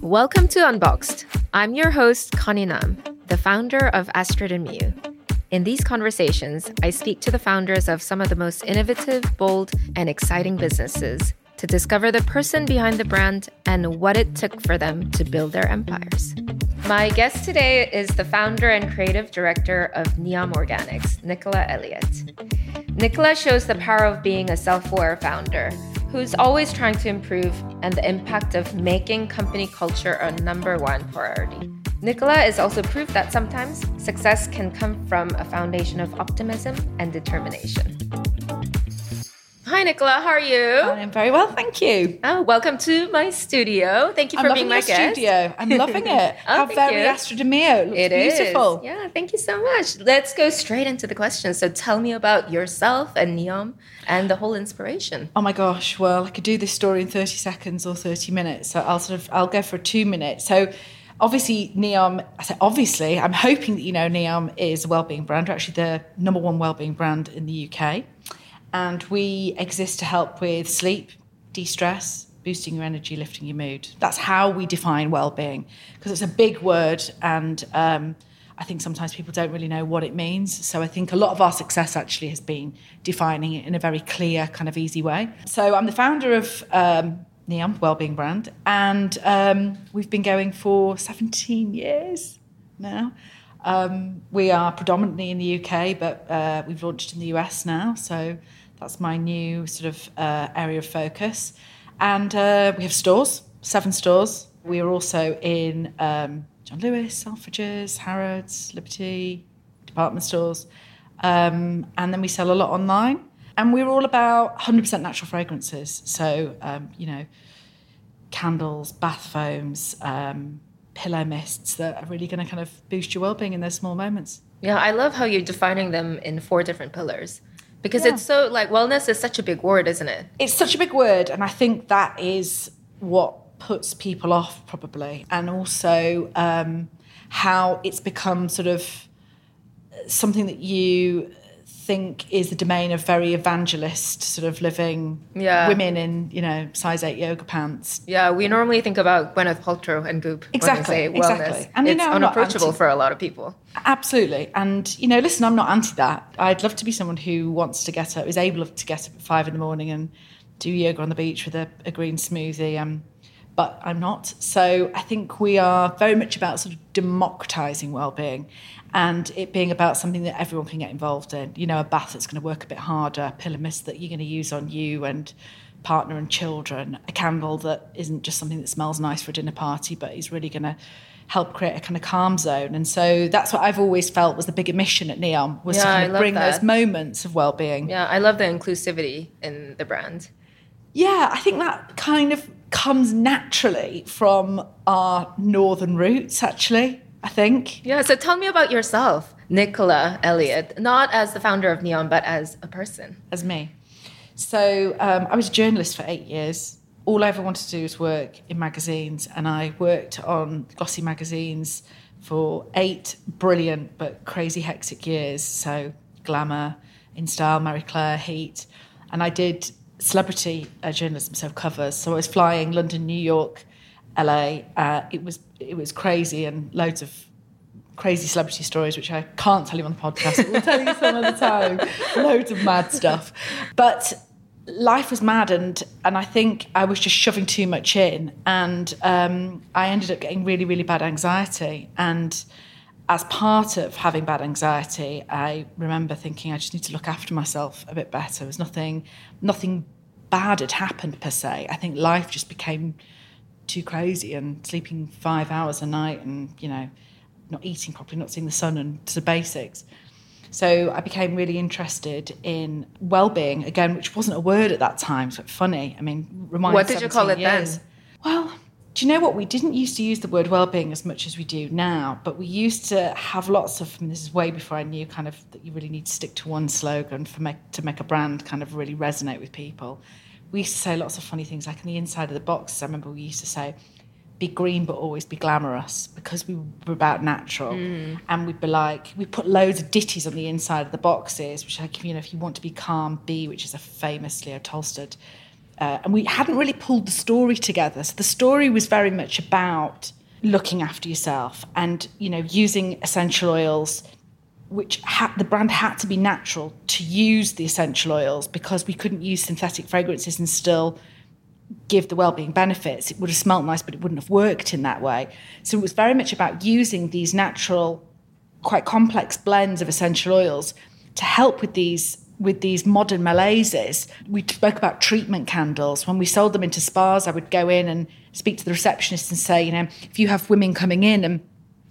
Welcome to Unboxed. I'm your host, Connie Nam, the founder of Astrid and Miyu. In these conversations, I speak to the founders of some of the most innovative, bold, and exciting businesses to discover the person behind the brand and what it took for them to build their empires. My guest today is the founder and creative director of Neom Organics, Nicola Elliott. Nicola shows the power of being a self aware founder who's always trying to improve and the impact of making company culture a number one priority. Nicola is also proof that sometimes success can come from a foundation of optimism and determination. Hi, Nicola. How are you? I'm very well, thank you. Oh, welcome to my studio. Thank you for I'm being my your guest. studio. I'm loving it. Oh, How very you. Astrid and Miyu. It looks It is. beautiful. Yeah, thank you so much. Let's go straight into the questions. So tell me about yourself and Neom and the whole inspiration. Oh my gosh, well, I could do this story in 30 seconds or 30 minutes. So I'll sort of I'll go for two minutes. So obviously Neom, I say obviously, I'm hoping that you know Neom is a wellbeing brand. We're actually the number one wellbeing brand in the UK. And we exist to help with sleep, de-stress, boosting your energy, lifting your mood. That's how we define well-being because it's a big word and um, I think sometimes people don't really know what it means. So I think a lot of our success actually has been defining it in a very clear, kind of easy way. So I'm the founder of um, Neom Wellbeing Brand, and um, we've been going for 17 years now. Um, we are predominantly in the UK, but uh, we've launched in the US now. So that's my new sort of uh, area of focus. And uh, we have stores, seven stores. We are also in um, John Lewis, Selfridges, Harrods, Liberty, department stores. Um, and then we sell a lot online. And we're all about 100% natural fragrances. So, um, you know, candles, bath foams, um, pillow mists that are really going to kind of boost your well-being in those small moments. Yeah, I love how you're defining them in four different pillars. Because Yeah. it's so like wellness is such a big word, isn't it? It's such a big word, and I think that is what puts people off probably, and also um, how it's become sort of something that you think is the domain of very evangelist sort of living Yeah. women in you know size eight yoga pants Yeah, we normally think about Gwyneth Paltrow and Goop Exactly, when we say wellness. exactly. And you it's know, not unapproachable anti- for a lot of people. Absolutely. And, you know, listen, I'm not anti that. I'd love to be someone who wants to get up, is able to get up at five in the morning and do yoga on the beach with a, a green smoothie. Um, but I'm not. So I think we are very much about sort of democratizing well-being and it being about something that everyone can get involved in. You know, a bath that's going to work a bit harder, a pillow mist that you're going to use on you and partner and children, a candle that isn't just something that smells nice for a dinner party, but is really going to help create a kind of calm zone. And so that's what I've always felt was the bigger mission at Neom was to Yeah, I kind of bring that. those moments of well-being. Yeah, I love the inclusivity in the brand. Yeah, I think that kind of comes naturally from our northern roots, actually, I think. Yeah, so tell me about yourself, Nicola Elliott, not as the founder of Neom, but as a person. as me. So um, I was a journalist for eight years. All I ever wanted to do was work in magazines, and I worked on glossy magazines for eight brilliant but crazy hectic years. So Glamour, In Style, Marie Claire, Heat, and I did celebrity uh, journalism, so covers. So I was flying London, New York, LA. Uh, it was it was crazy and loads of crazy celebrity stories, which I can't tell you on the podcast. We'll tell you some other time. Loads of mad stuff. But life was mad, and and I think I was just shoving too much in, and um, I ended up getting really, really bad anxiety. And as part of having bad anxiety, I remember thinking I just need to look after myself a bit better. There was nothing, nothing bad had happened per se. I think life just became too crazy and sleeping five hours a night and you know not eating properly not seeing the sun and the basics. So i became really interested in well-being again which wasn't a word at that time so funny. I mean remind What did you call 17 it then? well do you know what? We didn't used to use the word well-being as much as we do now but we used to have lots of I mean, this is way before i knew kind of that you really need to stick to one slogan for make, to make a brand kind of really resonate with people we used to say lots of funny things like on the inside of the boxes i remember we used to say be green but always be glamorous because we were about natural and we'd be like we put loads of ditties on the inside of the boxes which like you know if you want to be calm be which is a famous leo tolstoy uh, and we hadn't really pulled the story together. So the story was very much about looking after yourself and you know using essential oils which ha- the brand had to be natural to use the essential oils because we couldn't use synthetic fragrances and still give the well-being benefits it would have smelt nice but it wouldn't have worked in that way so it was very much about using these natural quite complex blends of essential oils to help with these with these modern malaises. We spoke about treatment candles. When we sold them into spas, I would go in and speak to the receptionist and say, you know, if you have women coming in and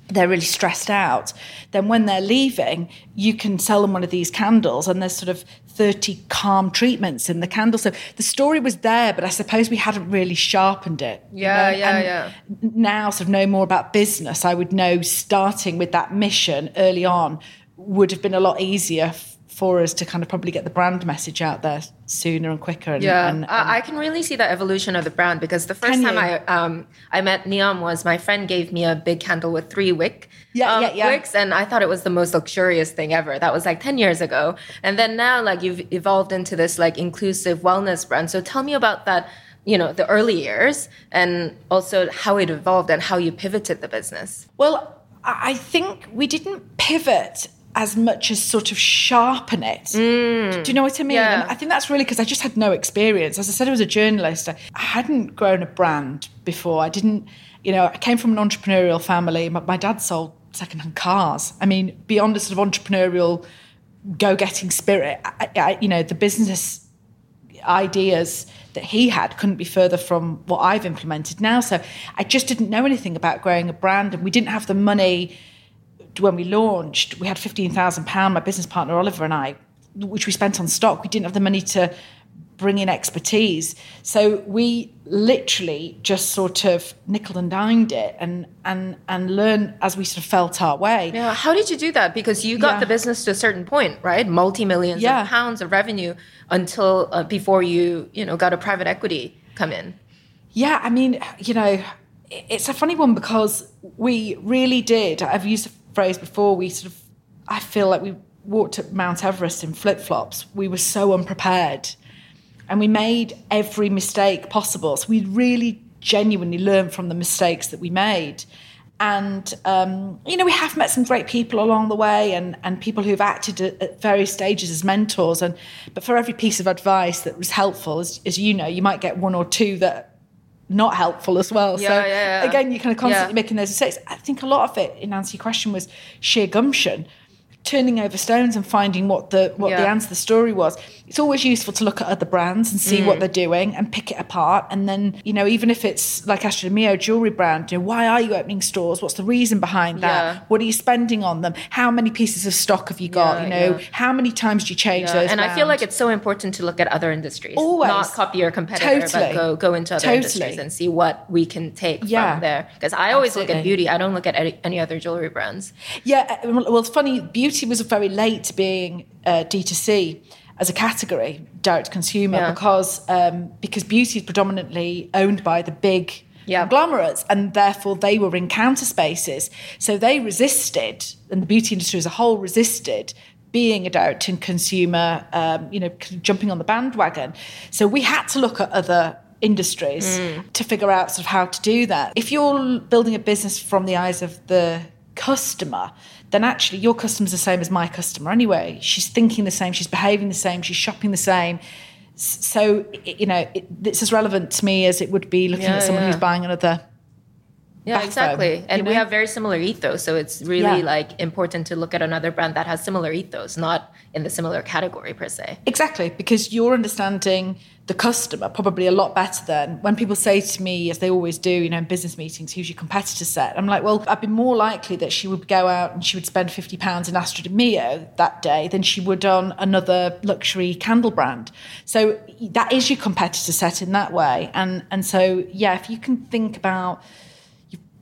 they're really stressed out, then when they're leaving, you can sell them one of these candles, and there's sort of 30 calm treatments in the candle. So the story was there, but I suppose we hadn't really sharpened it. Yeah, you know? yeah, and yeah. Now, sort of know more about business, I would know starting with that mission early on would have been a lot easier for us to kind of probably get the brand message out there sooner and quicker. And, yeah, and, and I, I can really see the evolution of the brand because the first time you? I um I met Neom was my friend gave me a big candle with three wick Yeah, um, yeah, yeah. wicks, and I thought it was the most luxurious thing ever. That was like ten years ago, and then now like you've evolved into this like inclusive wellness brand. So tell me about that. You know the early years, and also how it evolved and how you pivoted the business. Well, I think we didn't pivot as much as sort of sharpen it. Do mm. you know what I mean? Yeah. I think that's really because I just had no experience. As I said, I was a journalist. I hadn't grown a brand before. I didn't, you know, I came from an entrepreneurial family. My, my dad sold secondhand cars. I mean, beyond a sort of entrepreneurial go-getting spirit, I, I, you know, the business ideas that he had couldn't be further from what I've implemented now. So I just didn't know anything about growing a brand, and we didn't have the money when we launched. We had fifteen thousand pound. My business partner Oliver and I, which we spent on stock. We didn't have the money to bring in expertise, so we literally just sort of nickel and dimed it and and and learn as we sort of felt our way. Yeah, how did you do that? Because you got Yeah. the business to a certain point, right? Multi millions Yeah. of pounds of revenue until uh, before you, you know, got a private equity come in. Yeah, I mean, you know, it's a funny one because we really did. I've used phrase before. We sort of, I feel like we walked up Mount Everest in flip flops. We were so unprepared, and we made every mistake possible. So we really genuinely learned from the mistakes that we made. And um, you know, we have met some great people along the way, and and people who've acted at, at various stages as mentors. And but for every piece of advice that was helpful, as, as you know, you might get one or two that not helpful as well. so Yeah, yeah, yeah. again, you're kind of constantly Yeah. making those mistakes. I think a lot of it, in answer to your question, was sheer gumption, turning over stones and finding what the what the answer to the story was. It's always useful to look at other brands and see Mm. what they're doing and pick it apart. And then, you know, even if it's like Astrid Miyu jewelry brand, you know, why are you opening stores? What's the reason behind that? Yeah. What are you spending on them? How many pieces of stock have you got? Yeah, you know, yeah. how many times do you change those? and I feel like it's so important to look at other industries, Always. not copy your competitor, Totally. but go go into other Totally. industries and see what we can take Yeah. from there. Because I always look at beauty; I don't look at any, other jewelry brands. Yeah, uh, well, it's funny. Beauty was very late to being uh, D2C as a category, direct consumer, Yeah. because um, because beauty is predominantly owned by the big Yeah. conglomerates, and therefore they were in counter spaces. So they resisted, and the beauty industry as a whole resisted being a direct consumer, um, you know, jumping on the bandwagon. So we had to look at other industries to figure out sort of how to do that. If you're building a business from the eyes of the customer, then actually your customer's the same as my customer anyway. She's thinking the same, she's behaving the same, she's shopping the same. So, you know, it, it's as relevant to me as it would be looking Yeah, at someone yeah. who's buying another. Yeah, exactly. And we have very similar ethos, so it's really Yeah. like important to look at another brand that has similar ethos, not in the similar category per se. Exactly, because you're understanding the customer probably a lot better than when people say to me, as they always do, you know, in business meetings, who's your competitor set? I'm like, well, I'd be more likely that she would go out and she would spend £50 in Astrid and Miyu that day than she would on another luxury candle brand. So that is your competitor set in that way. And, and so, yeah, if you can think about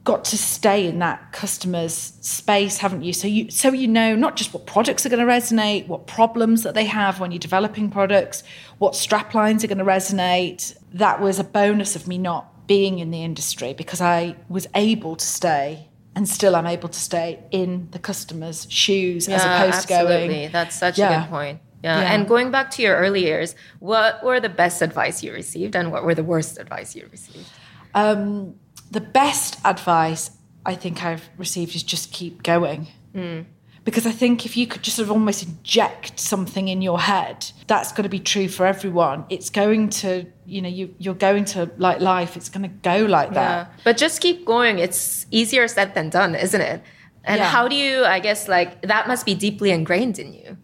got to stay in that customer's space, haven't you? So you so you know not just what products are going to resonate, what problems that they have when you're developing products, what strap lines are going to resonate. That was a bonus of me not being in the industry because I was able to stay and still I'm able to stay in the customer's shoes as opposed to absolutely. going That's such a good point. Yeah. Yeah. And going back to your early years, what were the best advice you received and what were the worst advice you received? Um, the best advice I think I've received is just keep going. Mm. Because I think if you could just sort of almost inject something in your head, that's going to be true for everyone. It's going to, you know, you, you're going to like life, it's going to go like that. Yeah. But just keep going. It's easier said than done, isn't it? And Yeah. how do you, I guess, like that must be deeply ingrained in you.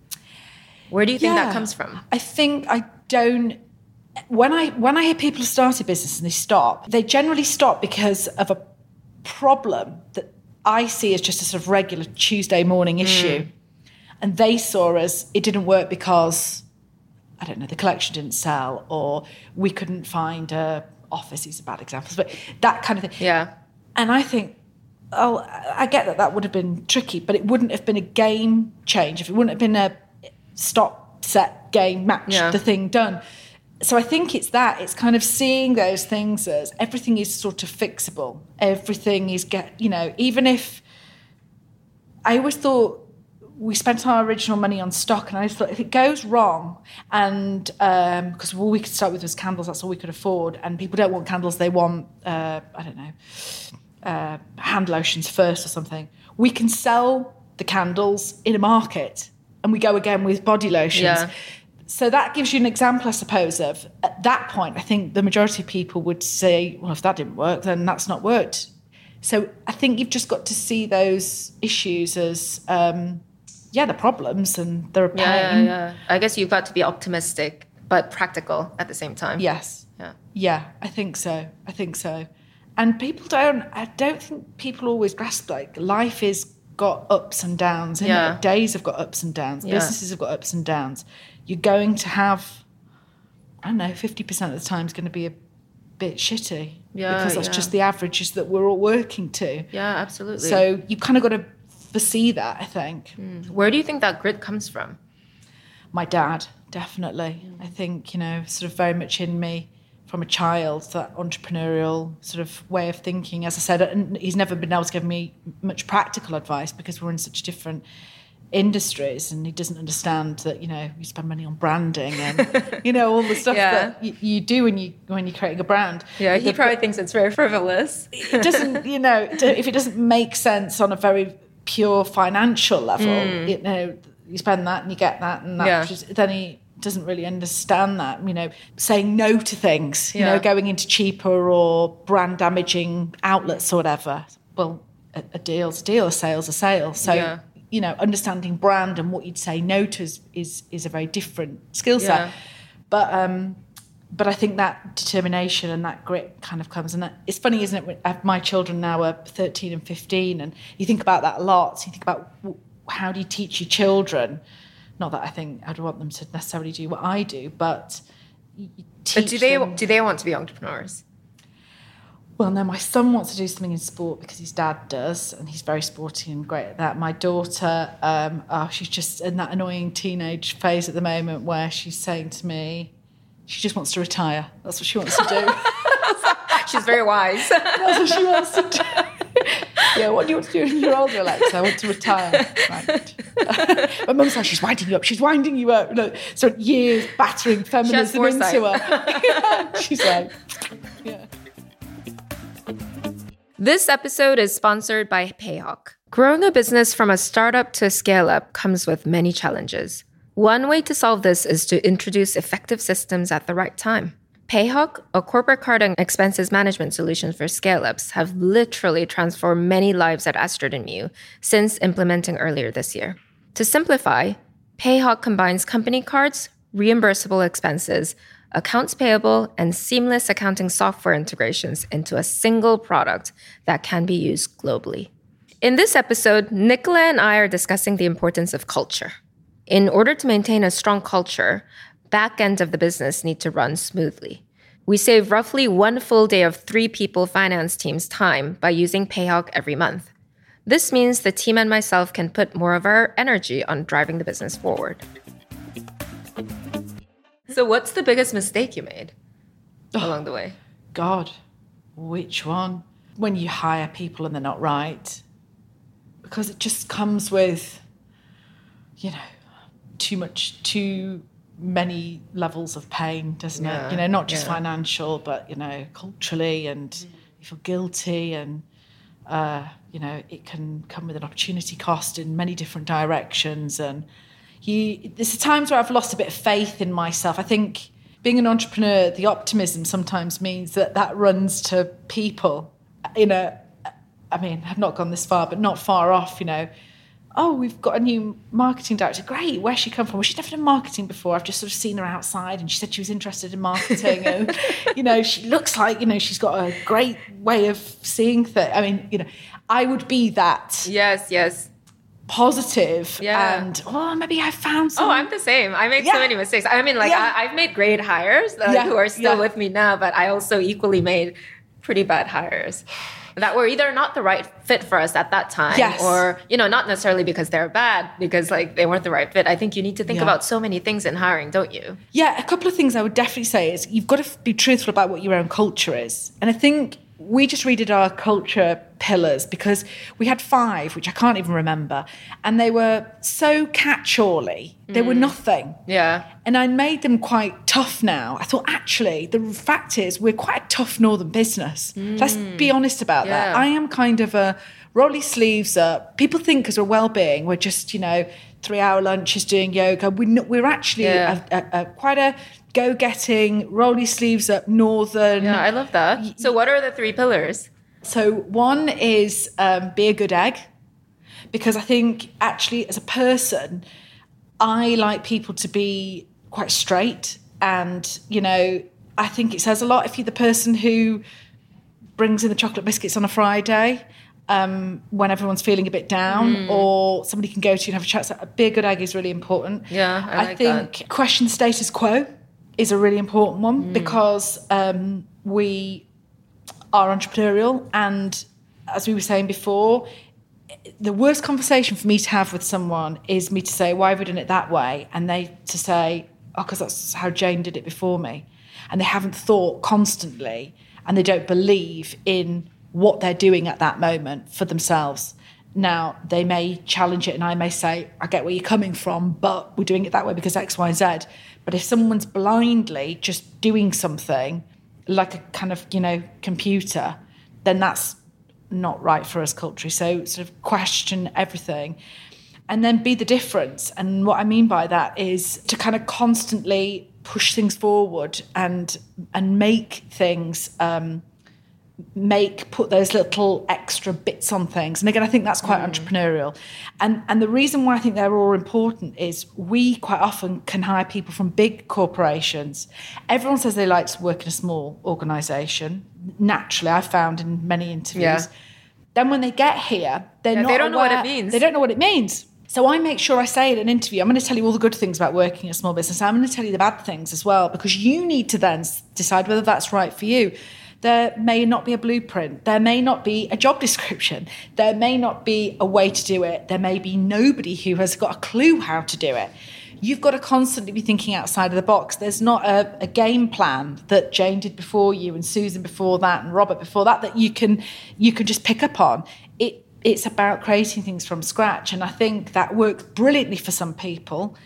Where do you think that comes from? I think I don't. When I when I hear people start a business and they stop, they generally stop because of a problem that I see as just a sort of regular Tuesday morning hmm. issue, and they saw as it didn't work because I don't know the collection didn't sell or we couldn't find a office. These are bad examples, but that kind of thing. Yeah. And I think, oh, I get that that would have been tricky, but it wouldn't have been a game change if it wouldn't have been a stop, set, game, match, Yeah. the thing done. So I think it's that. It's kind of seeing those things as everything is sort of fixable. Everything is get, you know, even if I always thought we spent our original money on stock, and I thought if it goes wrong, and because all we could start with was candles, that's all we could afford, and people don't want candles, they want uh, I don't know uh, hand lotions first or something. We can sell the candles in a market, and we go again with body lotions. Yeah. So that gives you an example, I suppose, of at that point, I think the majority of people would say, well, if that didn't work, then that's not worked. So I think you've just got to see those issues as, um, yeah, the problems and they're pain. Yeah, yeah, yeah. I guess you've got to be optimistic but practical at the same time. Yes. Yeah. Yeah, I think so. I think so. And people don't, I don't think people always grasp like life is got ups and downs. Yeah. Days have got ups and downs. Yeah. Businesses have got ups and downs. You're going to have, I don't know, 50% of the time is going to be a bit shitty. Yeah, Because that's yeah. just the averages that we're all working to. Yeah, absolutely. So you've kind of got to foresee that, I think. Hmm. where do you think that grit comes from? my dad definitely hmm. i think you know sort of very much in me from a child that entrepreneurial sort of way of thinking as i said he's never been able to give me much practical advice because we're in such different industries and he doesn't understand that you know you spend money on branding and you know all the stuff Yeah. that you, you do when you when you're creating a brand Yeah, he The- probably thinks it's very frivolous. it doesn't you know if it doesn't make sense on a very pure financial level mm. you know you spend that and you get that and that. Yeah. just, then he doesn't really understand that you know saying no to things you Yeah. know going into cheaper or brand damaging outlets or whatever well a, a deal's a deal a sale's a sale so. You know understanding brand and what you'd say no to is is, is a very different skill set Yeah. but um but I think that determination and that grit kind of comes. And that, it's funny, isn't it? uh, My children now are 13 and 15, and you think about that a lot. So you think about how do you teach your children? Not that I think I'd want them to necessarily do what I do, but But do they them- do they want to be entrepreneurs? Well, no, my son wants to do something in sport because his dad does, and he's very sporty and great at that. My daughter, um, oh, she's just in that annoying teenage phase at the moment where she's saying to me, she just wants to retire. That's what she wants to do. She's very wise. That's what she wants to do. yeah, what do you want to do when you're older, Alexa? I want to retire. Right. My mum's like, she's winding you up. She's winding you up. No, so years battering feminism into her. she's like. This episode is sponsored by Payhawk. Growing a business from a startup to a scale up comes with many challenges. One way to solve this is to introduce effective systems at the right time. Payhawk, a corporate card and expenses management solution for scale ups, have literally transformed many lives at Astrid and Miyu since implementing earlier this year. To simplify, Payhawk combines company cards, reimbursable expenses, accounts payable, and seamless accounting software integrations into a single product that can be used globally. In this episode, Nicola and I are discussing the importance of culture. In order to maintain a strong culture, back end of the business need to run smoothly. We save roughly one full day of three people finance team's time by using Payhawk every month. This means the team and myself can put more of our energy on driving the business forward. So, what's the biggest mistake you made along the way? God, which one? When you hire people and they're not right. Because it just comes with, you know, too much too many levels of pain, doesn't Yeah, it? You know, not just yeah. financial, but you know, culturally, and you feel guilty, and uh, you know, it can come with an opportunity cost in many different directions. And you, there's times where I've lost a bit of faith in myself. I think being an entrepreneur, the optimism sometimes means that that runs to people. You know, I mean, I've not gone this far, but not far off. You know, oh, we've got a new marketing director. Great. Where's she come from? Well, she's never done marketing before. I've just sort of seen her outside and she said she was interested in marketing. and, you know, she looks like, you know, she's got a great way of seeing things. I mean, you know, I would be that Yes, yes. Positive Yeah. and, oh, maybe I found Oh. I'm the same. I make so many mistakes. I mean, like Yeah. I, I've made great hires uh, Yeah, who are still yeah. with me now, but I also equally made pretty bad hires that were either not the right fit for us at that time, Yes. or you know, not necessarily because they're bad, because like they weren't the right fit. I think you need to think Yeah. about so many things in hiring, don't you? Yeah, a couple of things I would definitely say is you've got to be truthful about what your own culture is. And I think we just redid our culture pillars because we had five, which I can't even remember, and they were so catch-ally. They were mm. nothing. Yeah. And I made them quite tough now. I thought, actually, the fact is, we're quite a tough northern business. Mm. Let's be honest about that. I am kind of a rolly sleeves up. People think because we're well-being, we're just, you know, three-hour lunches doing yoga. We're, not, we're actually Yeah. a, a, a, quite a go-getting, rolly sleeves up northern. Yeah, I love that. So, what are the three pillars? So one is um, be a good egg, because I think actually as a person, I like people to be quite straight, and you know I think it says a lot if you're the person who brings in the chocolate biscuits on a Friday. Um, when everyone's feeling a bit down, or somebody can go to you and have a chat. So, be a good egg is really important. Yeah, I like think question status quo is a really important one because um, we are entrepreneurial and as we were saying before the worst conversation for me to have with someone is me to say why have we done it that way? And they to say oh because that's how jane did it before me. And they haven't thought constantly and they don't believe in what they're doing at that moment for themselves. Now they may challenge it and i may say i get where you're coming from but we're doing it that way because x y z but if someone's blindly just doing something like a kind of you know computer then that's not right for us culturally. So sort of question everything and then be the difference. And what i mean by that is to kind of constantly push things forward and and make things um make put those little extra bits on things and again i think that's quite mm. entrepreneurial and and the reason why i think they're all important is we quite often can hire people from big corporations everyone says they like to work in a small organization naturally i found in many interviews Yeah. then when they get here they're Yeah, not they don't know what it means. they don't know what it means so I make sure I say in an interview, I'm going to tell you all the good things about working in a small business. I'm going to tell you the bad things as well, because you need to then decide whether that's right for you. There may not be a blueprint. There may not be a job description. There may not be a way to do it. There may be nobody who has got a clue how to do it. You've got to constantly be thinking outside of the box. There's not a, a game plan that Jane did before you and Susan before that and Robert before that that you can you can just pick up on. It it's about creating things from scratch. And I think that works brilliantly for some people,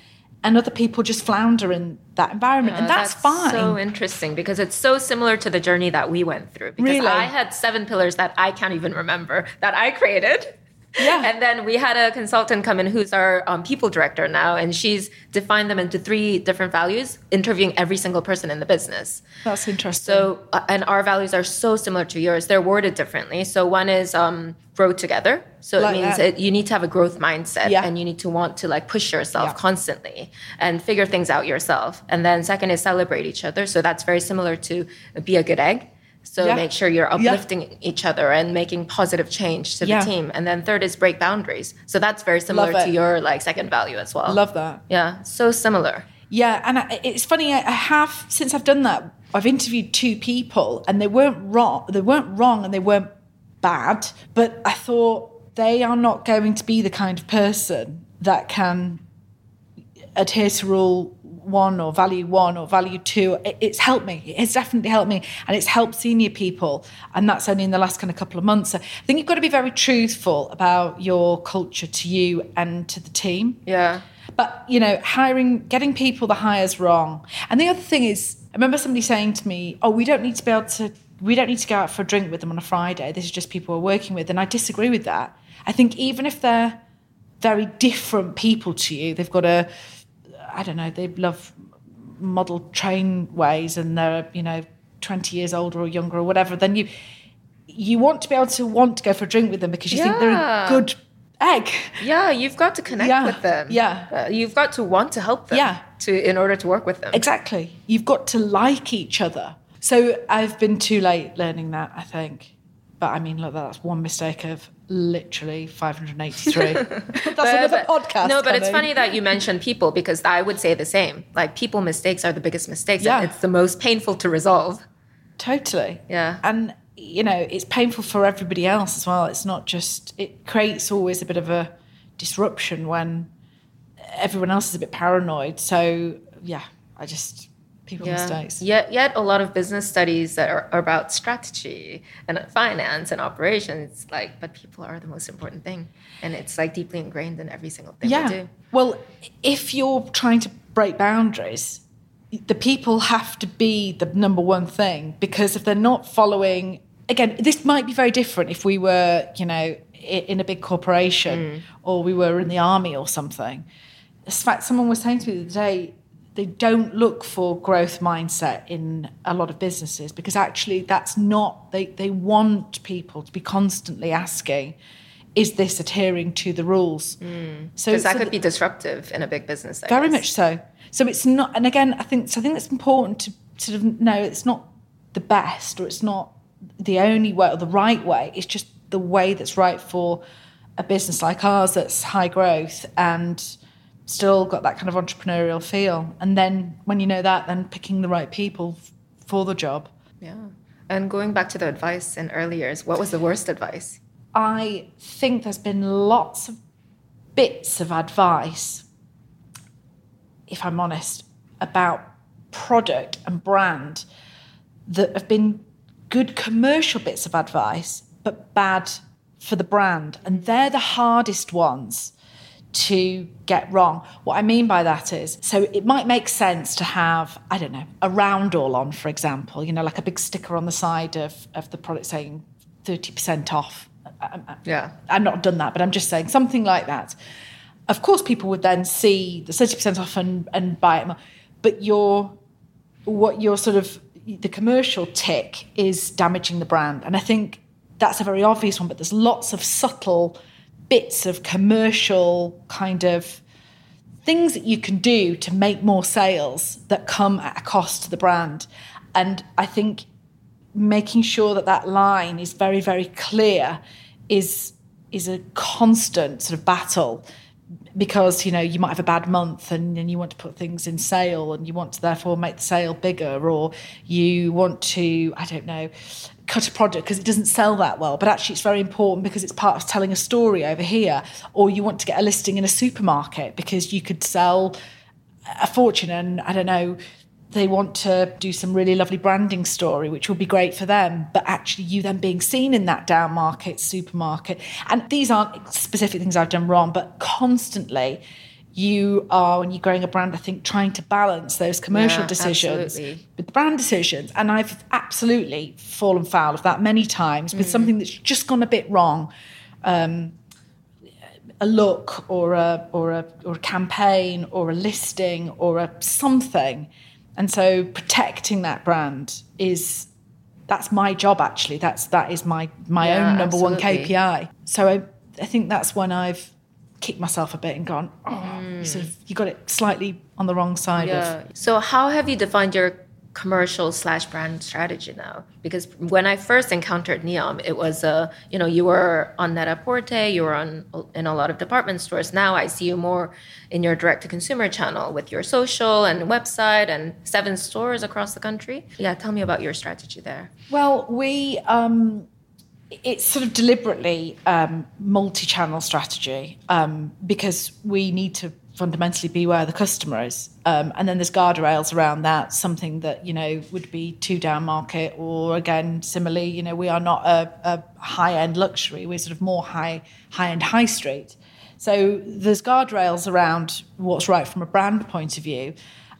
and other people just flounder in that environment. and Uh, that's, fine. So interesting because it's so similar to the journey that we went through. Because Really? I had seven pillars that I can't even remember that I created. Yeah. And then we had a consultant come in who's our um, people director now, and she's defined them into three different values, interviewing every single person in the business. that's interesting. So, uh, and our values are so similar to yours. They're worded differently. So, one is um, grow together. So Like it means it, you need to have a growth mindset, Yeah. and you need to want to like push yourself Yeah. constantly and figure things out yourself. And then second is celebrate each other. So that's very similar to be a good egg. So Yeah. make sure you're Yeah. uplifting each other and making positive change to Yeah. the team. And then third is break boundaries. So that's very similar to your like second value as well. Love that. Yeah, so similar. Yeah, and I, it's funny. I I have since I've done that. I've interviewed two people, and they weren't wrong. They weren't wrong, and they weren't bad. But I thought they are not going to be the kind of person that can adhere to rule one or value one or value two. It- It's helped me. It's definitely helped me, and it's helped senior people. And that's only in the last kind of couple of months. So I think you've got to be very truthful about your culture to you and to the team. Yeah. But you know, hiring, getting people the hires wrong. And the other thing is, I remember somebody saying to me, "Oh, we don't need to be able to. We don't need to go out for a drink with them on a Friday. This is just people we're working with." And I disagree with that. I think even if they're very different people to you, they've got a, I don't know, they love model train ways, and they're you know twenty years older or younger or whatever. Then you you want to be able to want to go for a drink with them because you think they're a good egg. Yeah, you've got to connect Yeah, with them. yeah. Uh, you've got to want to help them. Yeah. To in order to work with them. Exactly. You've got to like each other. So I've been too late learning that, I think. But I mean, look, that's one mistake of literally 583. that's another But- podcast. No, but it's funny that you mentioned people because I would say the same. Like people mistakes are the biggest mistakes. Yeah. It's the most painful to resolve. Totally. Yeah. And, you know, it's painful for everybody else as well. It's not just, it creates always a bit of a disruption when everyone else is a bit paranoid. So, yeah, I just, people mistakes. Yet, yet a lot of business studies that are, are about strategy and finance and operations. Like, but people are the most important thing, and it's like deeply ingrained in every single thing we Yeah. do. Well, if you're trying to break boundaries, the people have to be the number one thing because if they're not following, again, this might be very different if we were, you know, in a big corporation mm. or we were in the army or something. In fact, someone was saying to me the other day, they don't look for growth mindset in a lot of businesses because actually that's not they they want people to be constantly asking is this adhering to the rules mm. so Because that so could be disruptive in a big business. I very guess. much so. So it's not, and again, I think so. I think it's important to sort of know it's not the best or it's not the only way or the right way. It's just the way that's right for a business like ours that's high growth and still got that kind of entrepreneurial feel. And then when you know that, then picking the right people f- for the job. Yeah. And going back to the advice in early years, what was the worst advice? I think there's been lots of bits of advice, if I'm honest, about product and brand that have been good commercial bits of advice, but bad for the brand. And they're the hardest ones to get wrong. What I mean by that is, so it might make sense to have, I don't know, a roundel on, for example, you know, like a big sticker on the side of, of the product saying 30% off. I- I- Yeah. I've not done that, but I'm just saying something like that. Of course, people would then see the 30% off and, and buy it more. But your, what your sort of, the commercial tick is damaging the brand. And I think that's a very obvious one, but there's lots of subtle bits of commercial kind of things that you can do to make more sales that come at a cost to the brand. And I think making sure that that line is very, very clear is is a constant sort of battle because you know you might have a bad month and then you want to put things in sale and you want to therefore make the sale bigger or you want to i don't know cut a product because it doesn't sell that well but actually it's very important because it's part of telling a story over here or you want to get a listing in a supermarket because you could sell a fortune and I don't know they want to do some really lovely branding story which will be great for them but actually you then being seen in that down market supermarket and these aren't specific things I've done wrong but constantly you are when you're growing a brand I think trying to balance those commercial Yeah, decisions absolutely. with the brand decisions. And I've absolutely fallen foul of that many times with mm. something that's just gone a bit wrong. Um, a look or a or a or a campaign or a listing or a something. And so protecting that brand is that's my job actually. That's that is my my Yeah, own number one. KPI so I I think that's when I've kicked myself a bit and gone oh you sort of you got it slightly on the wrong side of Yeah. So how have you defined your commercial slash brand strategy now? Because when I first encountered Neom, it was uh, you know, you were on Net-a-Porter, you were on in a lot of department stores. Now I see you more in your direct to consumer channel with your social and website and seven stores across the country. Yeah, tell me about your strategy there. Well, we um, it's sort of deliberately um, multi-channel strategy um, because we need to fundamentally be where the customer is, um, and then there's guardrails around that. Something that you know would be too down market, or again, similarly, you know, we are not a, a high-end luxury. We're sort of more high high-end high street. So there's guardrails around what's right from a brand point of view.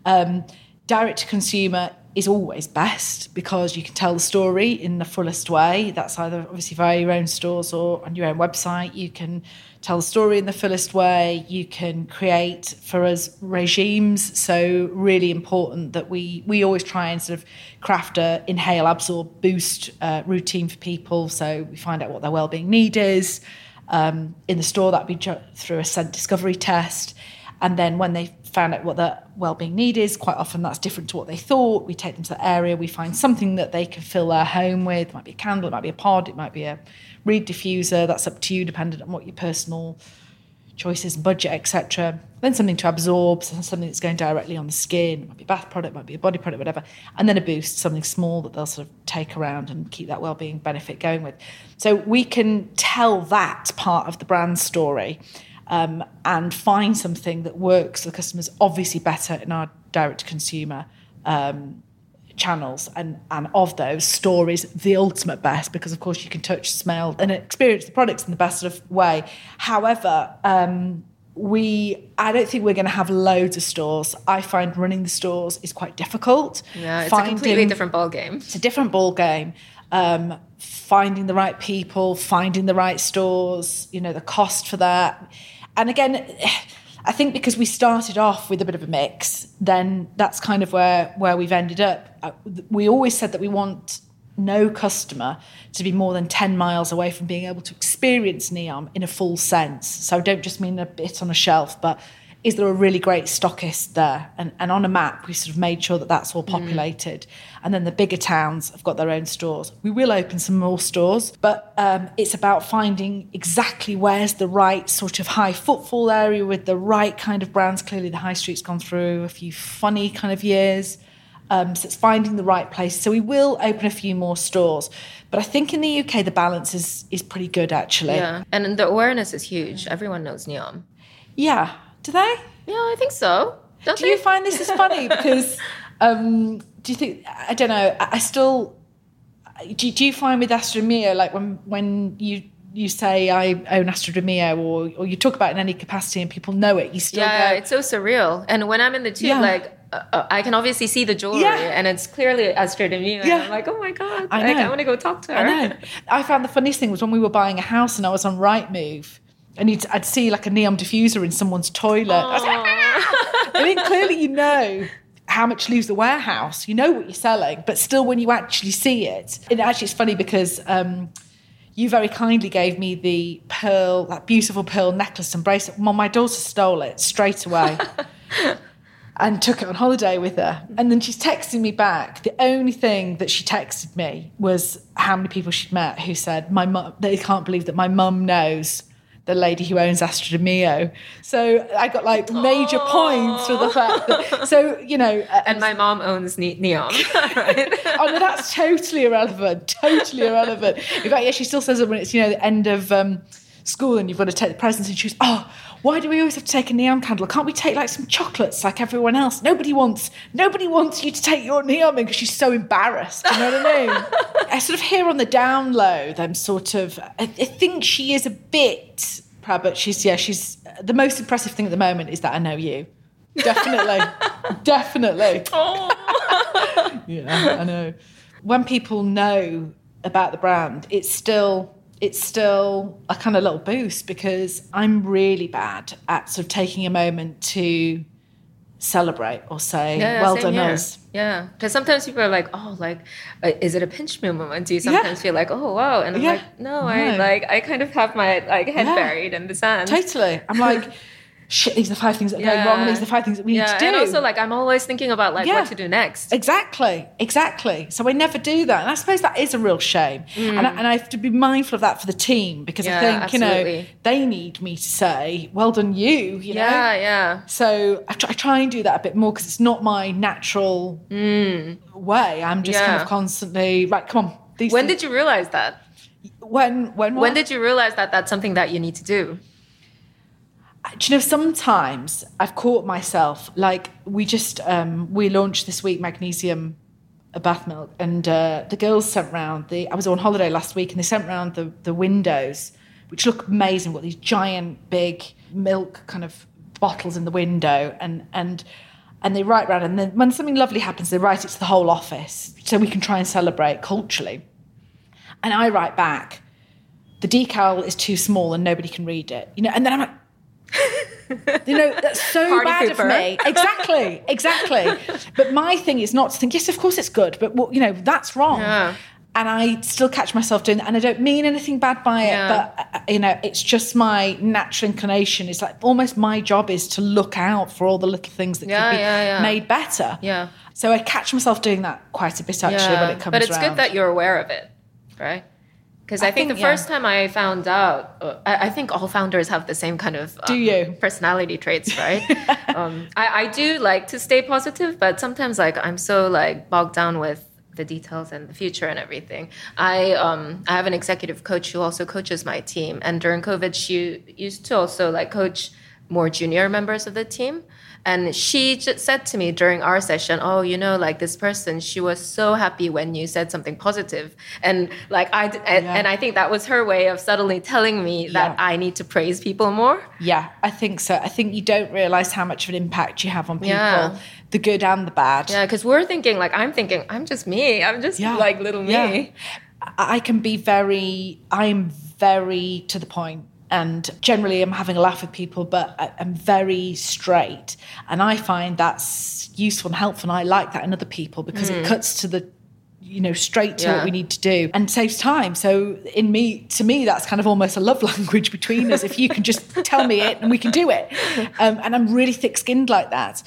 Um, direct to consumer is always best because you can tell the story in the fullest way. That's either obviously via your own stores or on your own website. You can tell the story in the fullest way. You can create for us regimes. So really important that we we always try and sort of craft a inhale, absorb, boost uh, routine for people. So we find out what their well-being need is. Um, in the store, that'd be through a scent discovery test. And then when they found out what their well-being need is, quite often that's different to what they thought. We take them to the area, we find something that they can fill their home with. It might be a candle, it might be a pod, it might be a reed diffuser. That's up to you, dependent on what your personal choices budget, etc. Then something to absorb, something that's going directly on the skin. It might be a bath product, might be a body product, whatever. And then a boost, something small that they'll sort of take around and keep that well-being benefit going with. So we can tell that part of the brand story um, and find something that works for the customers obviously better in our direct to consumer um, channels. And and of those stories the ultimate best because of course you can touch smell and experience the products in the best sort of way. However um, we i don't think we're going to have loads of stores. I find running the stores is quite difficult. Yeah it's finding, a completely different ball game it's a different ball game um, finding the right people finding the right stores you know the cost for that and again, I think because we started off with a bit of a mix, then that's kind of where where we've ended up. Uh, we always said that we want no customer to be more than 10 miles away from being able to experience Neom in a full sense. So I don't just mean a bit on a shelf, but is there a really great stockist there? And, and on a map, we sort of made sure that that's all mm. populated. Mm. And then the bigger towns have got their own stores. We will open some more stores, but um, it's about finding exactly where's the right sort of high footfall area with the right kind of brands. Clearly, the high street's gone through a few funny kind of years. Um, so it's finding the right place. So we will open a few more stores, but I think in the UK the balance is is pretty good actually. Yeah, and the awareness is huge. Everyone knows Neom. Yeah, do they? Yeah, I think so. Don't do they? you find this is funny? Because um, do you think I don't know? I, still do, do, you find with Astrid Miyu like when when you you say I own Astrid Miyu or or you talk about it in any capacity and people know it, you still yeah, go, it's so surreal. And when I'm in the tube, yeah. like uh, uh I can obviously see the jewelry yeah. and it's clearly Astrid Miyu. Yeah. I'm like, oh my god, I, like, I want to go talk to her. I. I found the funniest thing was when we were buying a house and I was on Rightmove and you'd, I'd see like a Neom diffuser in someone's toilet. I was like, ah! I mean, clearly you know how much leaves the warehouse. You know what you're selling, but still, when you actually see it, and actually, it's funny because um, you very kindly gave me the pearl, that beautiful pearl necklace and bracelet. Well, my daughter stole it straight away. and took it on holiday with her. And then she's texting me back. The only thing that she texted me was how many people she'd met who said, "My mum, they can't believe that my mum knows the lady who owns Astrid Miyu. So I got like major Aww. points for the fact that, so, you know. And my mom owns ne- right? oh, no, that's totally irrelevant. Totally irrelevant. In fact, yeah, she still says it when it's, you know, the end of um, school and you've got to take the presents and she goes, oh, why do we always have to take a Neom candle? Can't we take like some chocolates like everyone else? Nobody wants nobody wants you to take your Neom because she's so embarrassed. You know what I mean? I sort of hear on the down low them sort of I, I think she is a bit proud, but she's yeah, she's the most impressive thing at the moment is that I know you. Definitely. Definitely. Oh. yeah, I know. When people know about the brand, it's still it's still a kind of little boost because I'm really bad at sort of taking a moment to celebrate or say, yeah, well done here. us. Yeah. Because sometimes people are like, oh, like, uh, is it a pinch me moment? Do you sometimes yeah. feel like, oh, wow. And I'm yeah. like, no, no, I like, I kind of have my like head buried in the sand. Totally. I'm like, shit, these are the five things that are yeah. going wrong, and these are the five things that we yeah. need to do. And also, like, I'm always thinking about like yeah. what to do next. Exactly, exactly. So I never do that, and I suppose that is a real shame. Mm. And, I, and I have to be mindful of that for the team because I think absolutely. you know they need me to say, "Well done, you." You know. Yeah, yeah. So I try, I try, and do that a bit more because it's not my natural mm. way. I'm just kind of constantly right. Come on. when things. did you realize that? When when what? when did you realize that that's something that you need to do? Do you know sometimes i've caught myself like we just um, we launched this week magnesium bath milk and uh, the girls sent round the i was on holiday last week and they sent round the, the windows which look amazing. What these giant big milk kind of bottles in the window and and and they write around and then when something lovely happens they write it to the whole office so we can try and celebrate culturally. And i write back the decal is too small and nobody can read it. You know and then i'm like you know that's so Party bad pooper. of me exactly exactly but my thing is not to think yes of course it's good but well, you know that's wrong Yeah. and I still catch myself doing that, and I don't mean anything bad by it, Yeah. but uh, you know, it's just my natural inclination. It's like almost my job is to look out for all the little things that Yeah, could be made better. Yeah. So I catch myself doing that quite a bit actually when it comes but it's around. good that you're aware of it, right? Because I, I think, think, the yeah. first time I found out, uh, I, I think all founders have the same kind of Do um, you? personality traits, right? um, I, I do like to stay positive, but sometimes like I'm so like bogged down with the details and the future and everything. I um, I have an executive coach who also coaches my team, and during COVID, she used to also like coach more junior members of the team. And she just said to me during our session, "Oh, you know, like this person, she was so happy when you said something positive." And like I, and, Yeah. and I think that was her way of subtly telling me that Yeah. I need to praise people more. yeah, I think so. I think you don't realize how much of an impact you have on people, Yeah. the good and the bad. Yeah, because we're thinking like I'm thinking I'm just me. I'm just like little me. I can be very, I'm very to the point and generally I'm having a laugh with people, but I'm very straight. And I find that's useful and helpful. And I like that in other people because it cuts to the, you know, straight to. Yeah. what we need to do and saves time. So in me, to me, that's kind of almost a love language between us. If you can just tell me it and we can do it. Um, and I'm really thick skinned like that.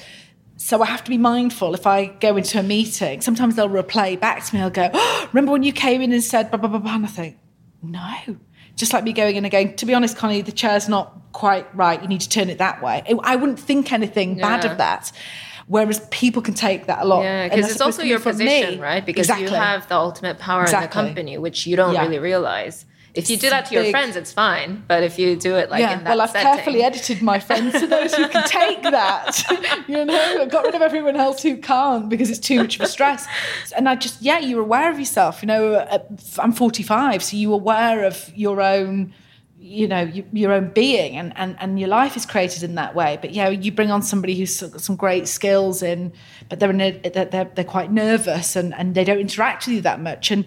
So I have to be mindful if I go into a meeting. Sometimes they'll replay back to me. I'll go, oh, "Remember when you came in and said blah blah blah?" blah? And I think, no. Just like me going in and going, to be honest, Connie, the chair's not quite right. You need to turn it that way. I wouldn't think anything bad of that. Whereas people can take that a lot. Yeah, because it's also your position, me. right? Because exactly. you have the ultimate power in the company, which you don't Yeah. really realize. If you do that to your big. friends, it's fine. But if you do it like yeah, in that well, I've setting, carefully edited my friends to those who can take that. you know, I got rid of everyone else who can't because it's too much of a stress. And I just, yeah, you're aware of yourself. You know, uh, I'm 45, so you're aware of your own, you know, your own being, and and and your life is created in that way. But yeah, you bring on somebody who's got some great skills in, but they're in a, they're, they're they're quite nervous and and they don't interact with you that much. And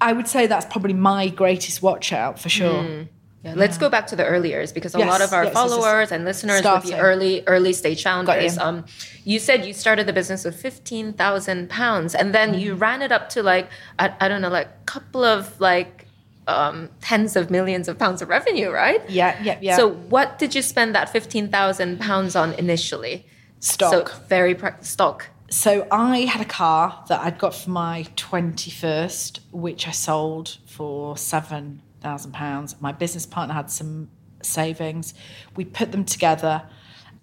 I would say that's probably my greatest watch out for sure. Yeah, let's go back to the early years because a Yes, lot of our yes, yes, yes. followers and listeners would Starting. be early early stage founders. you. Um, you said you started the business with fifteen thousand pounds, and then you Mm-hmm. ran it up to like I, I don't know, like a couple of like um, tens of millions of pounds of revenue, right? Yeah, yeah, yeah. So what did you spend that fifteen thousand pounds on initially? Stock. So very pra- stock. So I had a car that I'd got for my 21st, which I sold for £7,000. My business partner had some savings. We put them together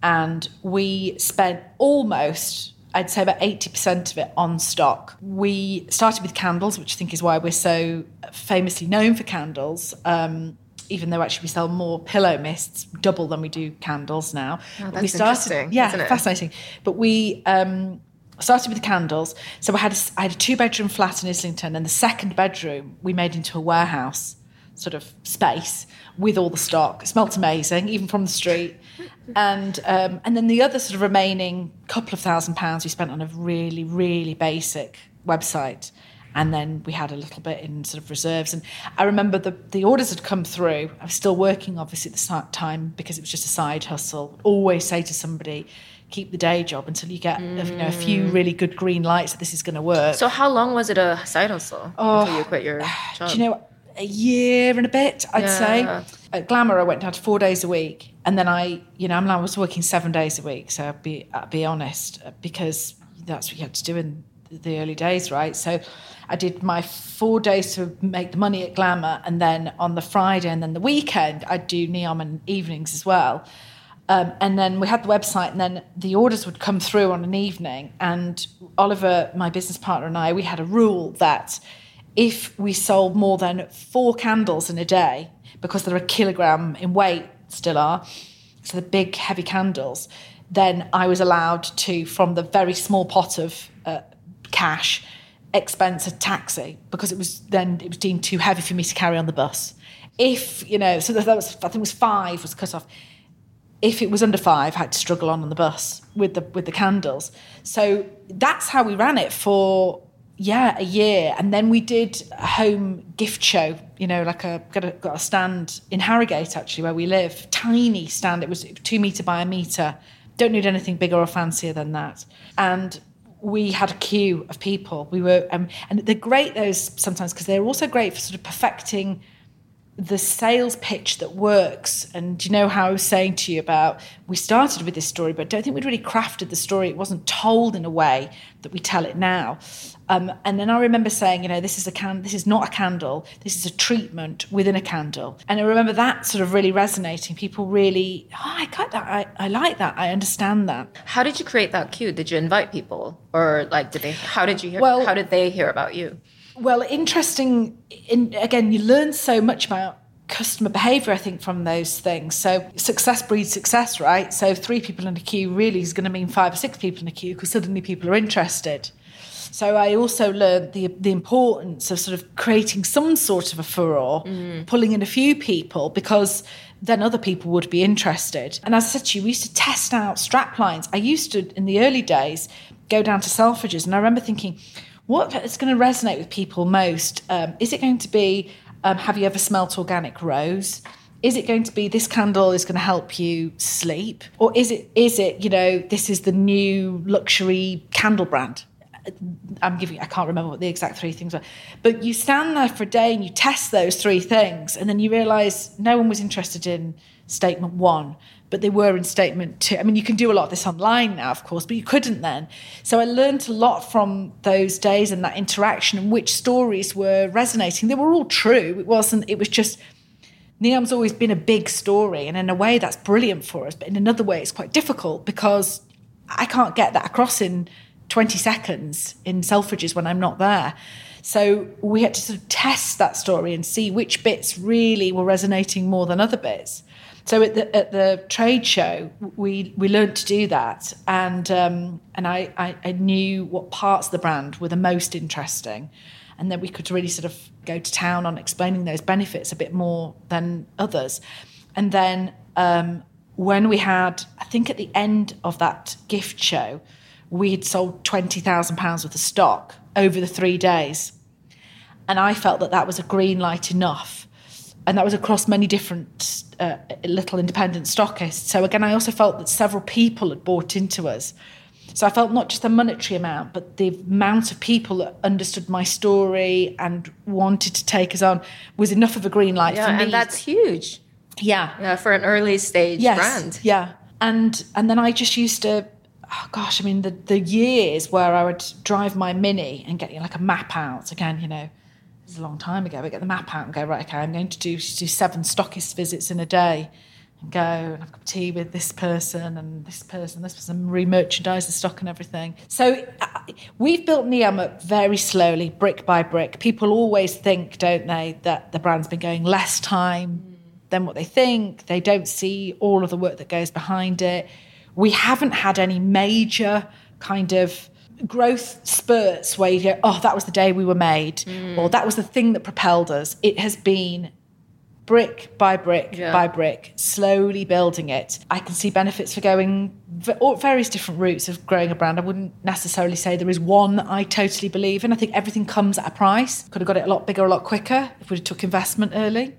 and we spent almost, I'd say about 80% of it on stock. We started with candles, which I think is why we're so famously known for candles. Um, even though actually we sell more pillow mists, double than we do candles now. But we that's interesting, yeah, isn't it? fascinating. But we um, started with the candles. So I had a, I had a two bedroom flat in Islington, and the second bedroom we made into a warehouse sort of space with all the stock. It smelt amazing, even from the street. And um, and then the other sort of remaining couple of thousand pounds we spent on a really really basic website. And then we had a little bit in sort of reserves. And I remember the, the orders had come through. I was still working, obviously, at the time because it was just a side hustle. Always say to somebody, keep the day job until you get you know, a few really good green lights that this is going to work. So how long was it a side hustle until you quit your job? Oh, Do you know, a year and a bit, I'd Yeah. say. At Glamour, I went down to four days a week. And then I, you know, I, was working seven days a week. So I'll be, I'll be honest, uh, because that's what you had to do in the early days, right? So I did my four days to make the money at Glamour. And then on the Friday and then the weekend, I'd do Neom and evenings as well. Um, and then we had the website, and then the orders would come through on an evening. And Oliver, my business partner, and I, we had a rule that if we sold more than four candles in a day, because they're a kilogram in weight, still are, so the big heavy candles, then I was allowed to, from the very small pot of uh, cash, expense a taxi because it was then it was deemed too heavy for me to carry on the bus. If you know, so that was I think it was five was cut off if it was under five, I had to struggle on on the bus with the with the candles. So that's how we ran it for yeah a year, and then we did a home gift show. You know, like a got a got a stand in Harrogate actually where we live, tiny stand. It was two meter by a meter. Don't need anything bigger or fancier than that. And we had a queue of people. We were, um, and they're great those sometimes because they're also great for sort of perfecting the sales pitch that works. And you know how I was saying to you about we started with this story, but I don't think we'd really crafted the story. It wasn't told in a way that we tell it now. Um, and then I remember saying, you know, this is a can, this is not a candle. This is a treatment within a candle. And I remember that sort of really resonating. People really, oh, I got that. I, I like that. I understand that. How did you create that queue? Did you invite people, or like, did they? How did you hear? Well, how did they hear about you? Well, interesting. In, again, you learn so much about customer behavior, I think, from those things. So success breeds success, right? So three people in a queue really is going to mean five or six people in a queue because suddenly people are interested. So I also learned the the importance of sort of creating some sort of a furore, mm. pulling in a few people because then other people would be interested. And as I said to you, we used to test out strap lines. I used to in the early days go down to Selfridges, and I remember thinking what is going to resonate with people most? Um, is it going to be, um, have you ever smelt organic rose? Is it going to be this candle is going to help you sleep? Or is it, is it, you know, this is the new luxury candle brand? I'm giving, I can't remember what the exact three things are. But you stand there for a day and you test those three things, and then you realize no one was interested in statement one but they were in statement two. I mean, you can do a lot of this online now, of course, but you couldn't then. So I learned a lot from those days and that interaction and which stories were resonating. They were all true. It wasn't, it was just, Neom's always been a big story. And in a way, that's brilliant for us. But in another way, it's quite difficult because I can't get that across in 20 seconds in Selfridges when I'm not there. So we had to sort of test that story and see which bits really were resonating more than other bits. So at the at the trade show, we we learned to do that, and um, and I, I, I knew what parts of the brand were the most interesting, and then we could really sort of go to town on explaining those benefits a bit more than others, and then um, when we had, I think at the end of that gift show, we had sold twenty thousand pounds worth of stock over the three days, and I felt that that was a green light enough. And that was across many different uh, little independent stockists. So again, I also felt that several people had bought into us. So I felt not just the monetary amount, but the amount of people that understood my story and wanted to take us on was enough of a green light yeah, for me. And that's huge. Yeah. Yeah, for an early stage yes, brand. Yeah. And and then I just used to oh gosh, I mean the the years where I would drive my mini and get you know, like a map out again, you know, was a long time ago, but get the map out and go, right, okay, I'm going to do, do seven stockist visits in a day and go and have a cup of tea with this person and this person, this person, re-merchandise the stock and everything. So uh, we've built Neom up very slowly, brick by brick. People always think, don't they, that the brand's been going less time than what they think. They don't see all of the work that goes behind it. We haven't had any major kind of growth spurts where you go, oh, that was the day we were made, mm. or that was the thing that propelled us. It has been brick by brick yeah. by brick, slowly building it. I can see benefits for going various different routes of growing a brand. I wouldn't necessarily say there is one that I totally believe in. I think everything comes at a price. Could have got it a lot bigger, a lot quicker if we'd have took investment early.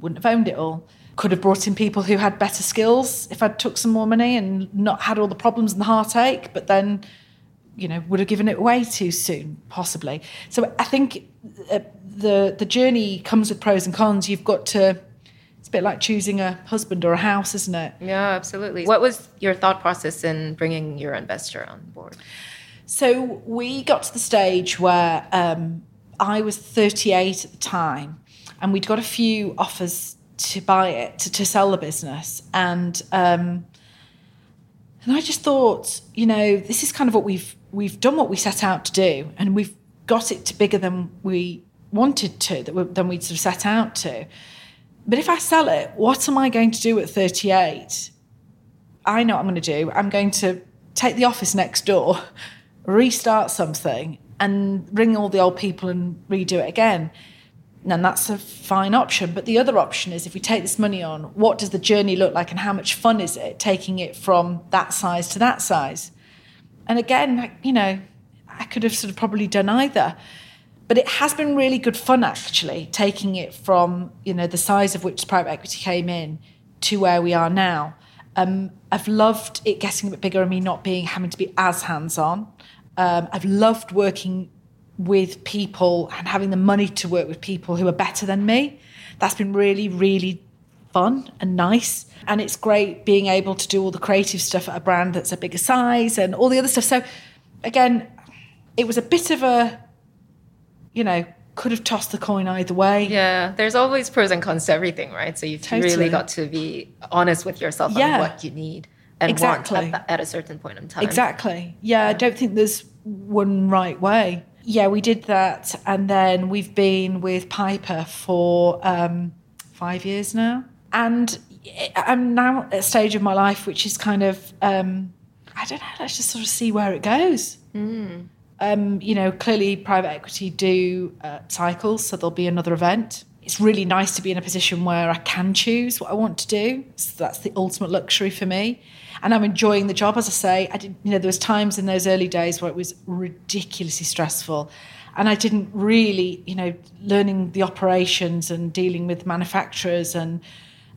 Wouldn't have owned it all. Could have brought in people who had better skills if I'd took some more money and not had all the problems and the heartache, but then you know would have given it away too soon possibly. So i think uh, the the journey comes with pros and cons. You've got to it's a bit like choosing a husband or a house isn't it? Yeah absolutely. What was your thought process in bringing your investor on board? So we got to the stage where um, i was 38 at the time and we'd got a few offers to buy it to, to sell the business. And um, and I just thought, you know, this is kind of what we've we've done what we set out to do, and we've got it to bigger than we wanted to, that than we'd sort of set out to. But if I sell it, what am I going to do at 38? I know what I'm going to do. I'm going to take the office next door, restart something, and bring all the old people and redo it again. And that's a fine option. But the other option is if we take this money on, what does the journey look like and how much fun is it taking it from that size to that size? And again, you know, I could have sort of probably done either. But it has been really good fun actually, taking it from, you know, the size of which private equity came in to where we are now. Um, I've loved it getting a bit bigger and me not being having to be as hands-on. Um, I've loved working with people and having the money to work with people who are better than me. That's been really, really fun and nice. And it's great being able to do all the creative stuff at a brand that's a bigger size and all the other stuff. So, again, it was a bit of a, you know, could have tossed the coin either way. Yeah, there's always pros and cons to everything, right? So you've Totally. really got to be honest with yourself Yeah. on what you need and Exactly. want at, at a certain point in time. Exactly. Yeah, I don't think there's one right way. Yeah, we did that. And then we've been with Piper for um, five years now. And I'm now at a stage of my life which is kind of, um, I don't know, let's just sort of see where it goes. Um, you know, clearly private equity do uh, cycles, so there'll be another event. It's really nice to be in a position where I can choose what I want to do. So that's the ultimate luxury for me, and I'm enjoying the job. As I say, I did. You know, there was times in those early days where it was ridiculously stressful, and I didn't really, you know, learning the operations and dealing with manufacturers, and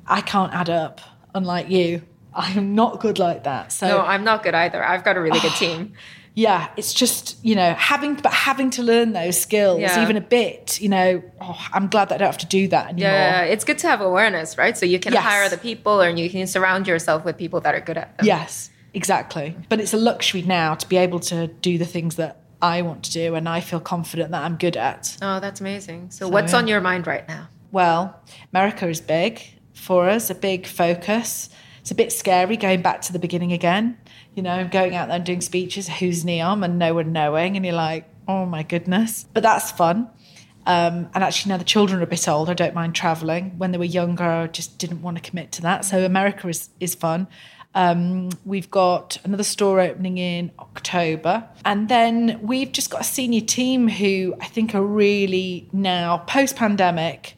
I can't add up. Unlike you, I am not good like that. So No, I'm not good either. I've got a really good team. Yeah it's just you know having but having to learn those skills Yeah. even a bit you know oh, i'm glad that i don't have to do that anymore Yeah, it's good to have awareness, right? So you can Yes. hire the people and you can surround yourself with people that are good at them. yes exactly but it's a luxury now to be able to do the things that i want to do and i feel confident that i'm good at Oh, that's amazing. So, what's yeah. on your mind right now? well america is big for us a big focus it's a bit scary going back to the beginning again you know going out there and doing speeches who's neom and no one knowing and you're like oh my goodness. But that's fun. Um, and actually now the children are a bit older i don't mind traveling. When they were younger i just didn't want to commit to that. So america is, is fun. Um, we've got another store opening in October. And then we've just got a senior team who I think are really now post pandemic,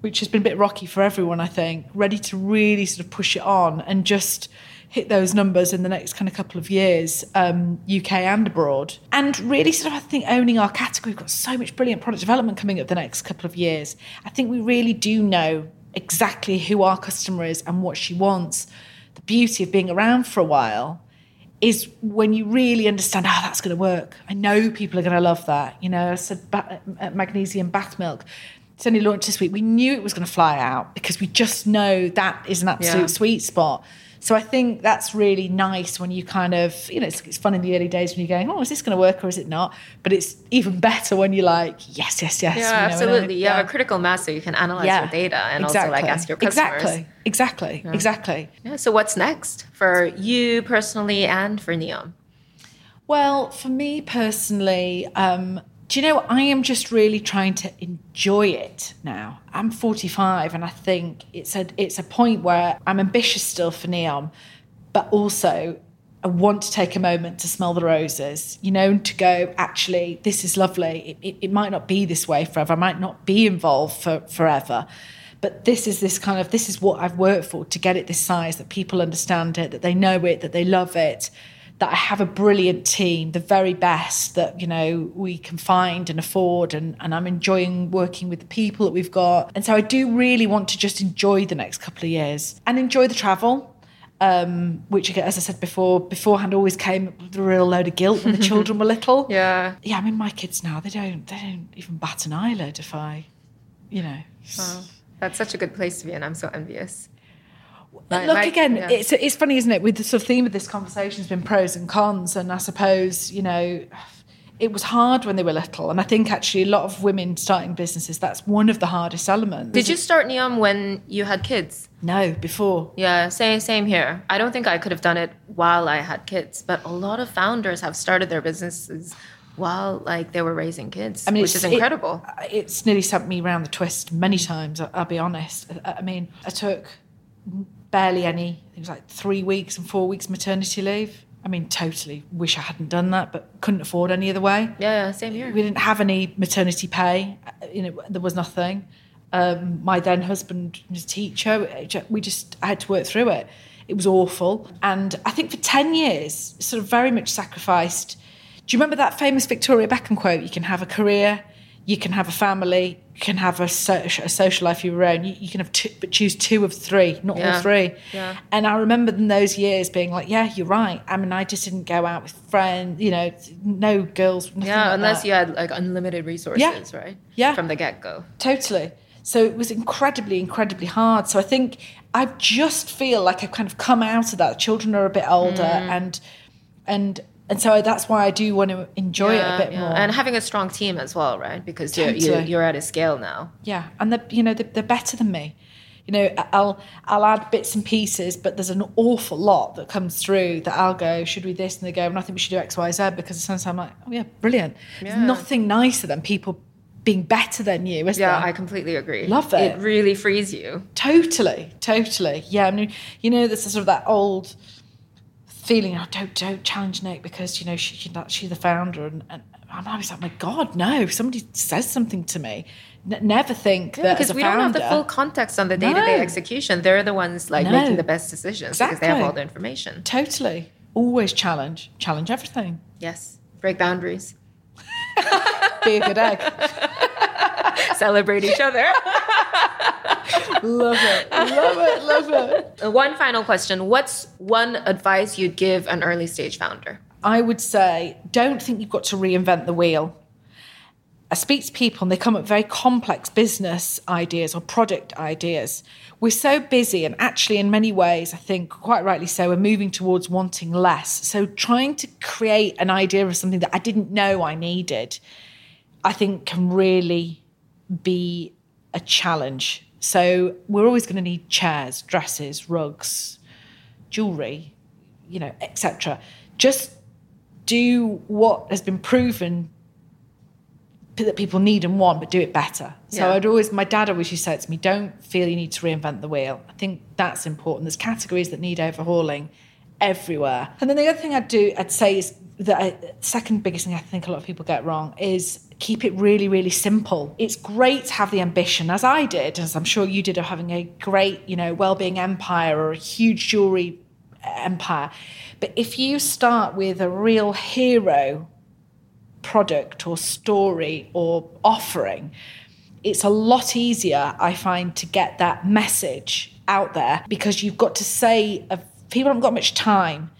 which has been a bit rocky for everyone, I think, ready to really sort of push it on and just hit those numbers in the next kind of couple of years, um, UK and abroad. And really sort of, I think, owning our category. We've got so much brilliant product development coming up the next couple of years. I think we really do know exactly who our customer is and what she wants. The beauty of being around for a while is when you really understand how that's going to work. I know people are going to love that. You know, I said ba- uh, magnesium bath milk. It's only launched this week. We knew it was going to fly out because we just know that is an absolute Yeah. sweet spot. So I think that's really nice when you kind of, you know, it's, it's fun in the early days when you're going, oh, is this going to work or is it not? But it's even better when you're like, yes, yes, yes. Yeah, absolutely. You yeah. have a critical mass so you can analyze your data and also like ask your customers. Exactly, exactly, exactly. Yeah, so what's next for you personally and for Neom? Well, for me personally, um, do you know, I am just really trying to enjoy it now. I'm 45 and I think it's a, it's a point where I'm ambitious still for Neom, but also I want to take a moment to smell the roses, you know, to go, actually, this is lovely. It, it, it might not be this way forever. I might not be involved for forever. But this is this kind of, this is what I've worked for to get it this size, that people understand it, that they know it, that they love it, that I have a brilliant team, the very best that, you know, we can find and afford. And, and I'm enjoying working with the people that we've got. And so I do really want to just enjoy the next couple of years and enjoy the travel um, which as I said before, beforehand always came with a real load of guilt when the children were little. Yeah. yeah. I mean, my kids now they don't they don't even bat an eyelid if I, you know. Wow. That's such a good place to be and I'm so envious. My- Look my- again, yeah. it's it's funny, isn't it? With the sort of theme of this conversation has been pros and cons, and I suppose you know. It was hard when they were little, and I think actually a lot of women starting businesses, that's one of the hardest elements. Did you start Neom when you had kids? No, before. Yeah, same same here. I don't think I could have done it while I had kids, but a lot of founders have started their businesses while like they were raising kids, I mean, which is incredible. It, it's nearly sent me around the twist many times. I- I'll be honest. I, I mean, I took barely any. It was like three weeks and four weeks maternity leave I mean, totally wish I hadn't done that, but couldn't afford any other way. Yeah, same here. We didn't have any maternity pay. You know, there was nothing. Um, my then husband was a teacher. We just I had to work through it. It was awful, and I think for ten years, sort of very much sacrificed. Do you remember that famous Victoria Beckham quote? You can have a career, you can have a family, you can have a, social, a social life of your own. You, you can have two, but choose two of three, not Yeah. all three. Yeah. And I remember in those years being like, yeah, you're right. I mean, I just didn't go out with friends, you know, no girls. nothing Yeah, like unless that. you had like unlimited resources, yeah. right? Yeah. From the get go. Totally. So it was incredibly, incredibly hard. So I think I just feel like I've kind of come out of that. Children are a bit older, Mm. and and and so that's why I do want to enjoy it a bit more. And having a strong team as well, right? Because you're, you're, you're at a scale now. yeah, and they're, you know they're, they're better than me. You know, I'll I'll add bits and pieces, but there's an awful lot that comes through that I'll go, should we this? And they go, and I think we should do X, Y, Z because sometimes I'm like, oh yeah, brilliant. Yeah. There's nothing nicer than people being better than you, is Yeah, there? I completely agree. Love it. It really frees you. Totally, totally. Yeah, I mean, you know, there's sort of that old feeling. Oh, don't don't challenge Nick because you know she, she she's the founder, and, and I'm always like, my God, no! If somebody says something to me, n- never think that Because we founder. don't have the full context on the day to day execution. They're the ones like No. making the best decisions because they have all the information. Totally, always challenge, challenge everything. Yes. Break boundaries. Be a good egg. Celebrate each other. love it, love it, love it. One final question. What's one advice you'd give an early stage founder? I would say, don't think you've got to reinvent the wheel. I speak to people and they come up with very complex business ideas or product ideas. We're so busy, and actually, in many ways, I think quite rightly so, we're moving towards wanting less. So, trying to create an idea of something that I didn't know I needed, I think can really be a challenge. So, we're always going to need chairs, dresses, rugs, jewelry, you know, etc. Just do what has been proven that people need and want, but do it better. So Yeah. I'd always, my dad always used to say to me, don't feel you need to reinvent the wheel. I think that's important. There's categories that need overhauling everywhere. And then the other thing I'd do, I'd say is I, second biggest thing I think a lot of people get wrong is keep it really, really simple. It's great to have the ambition, as I did, as I'm sure you did, of having a great, you know, well-being empire or a huge jewelry empire. But if you start with a real hero product or story or offering, it's a lot easier, I find, to get that message out there because you've got to say, uh, people haven't got much time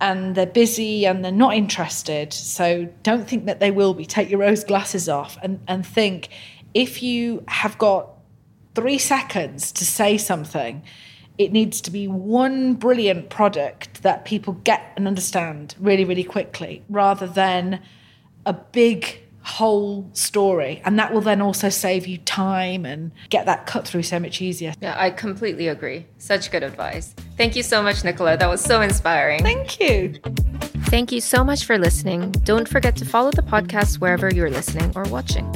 and they're busy and they're not interested. So don't think that they will be. Take your rose glasses off and, and think if you have got three seconds to say something, it needs to be one brilliant product that people get and understand really, really quickly rather than a big whole story. And that will then also save you time and get that cut through so much easier. Yeah, I completely agree. Such good advice. Thank you so much, Nicola. That was so inspiring. Thank you. Thank you so much for listening. Don't forget to follow the podcast wherever you're listening or watching.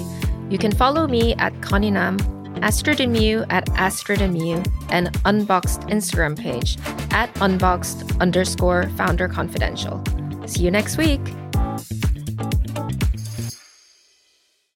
You can follow me at Connie Nam, Astrid and Miyu at Astrid and Miyu, and Unboxed Instagram page at unboxed underscore founder confidential. See you next week.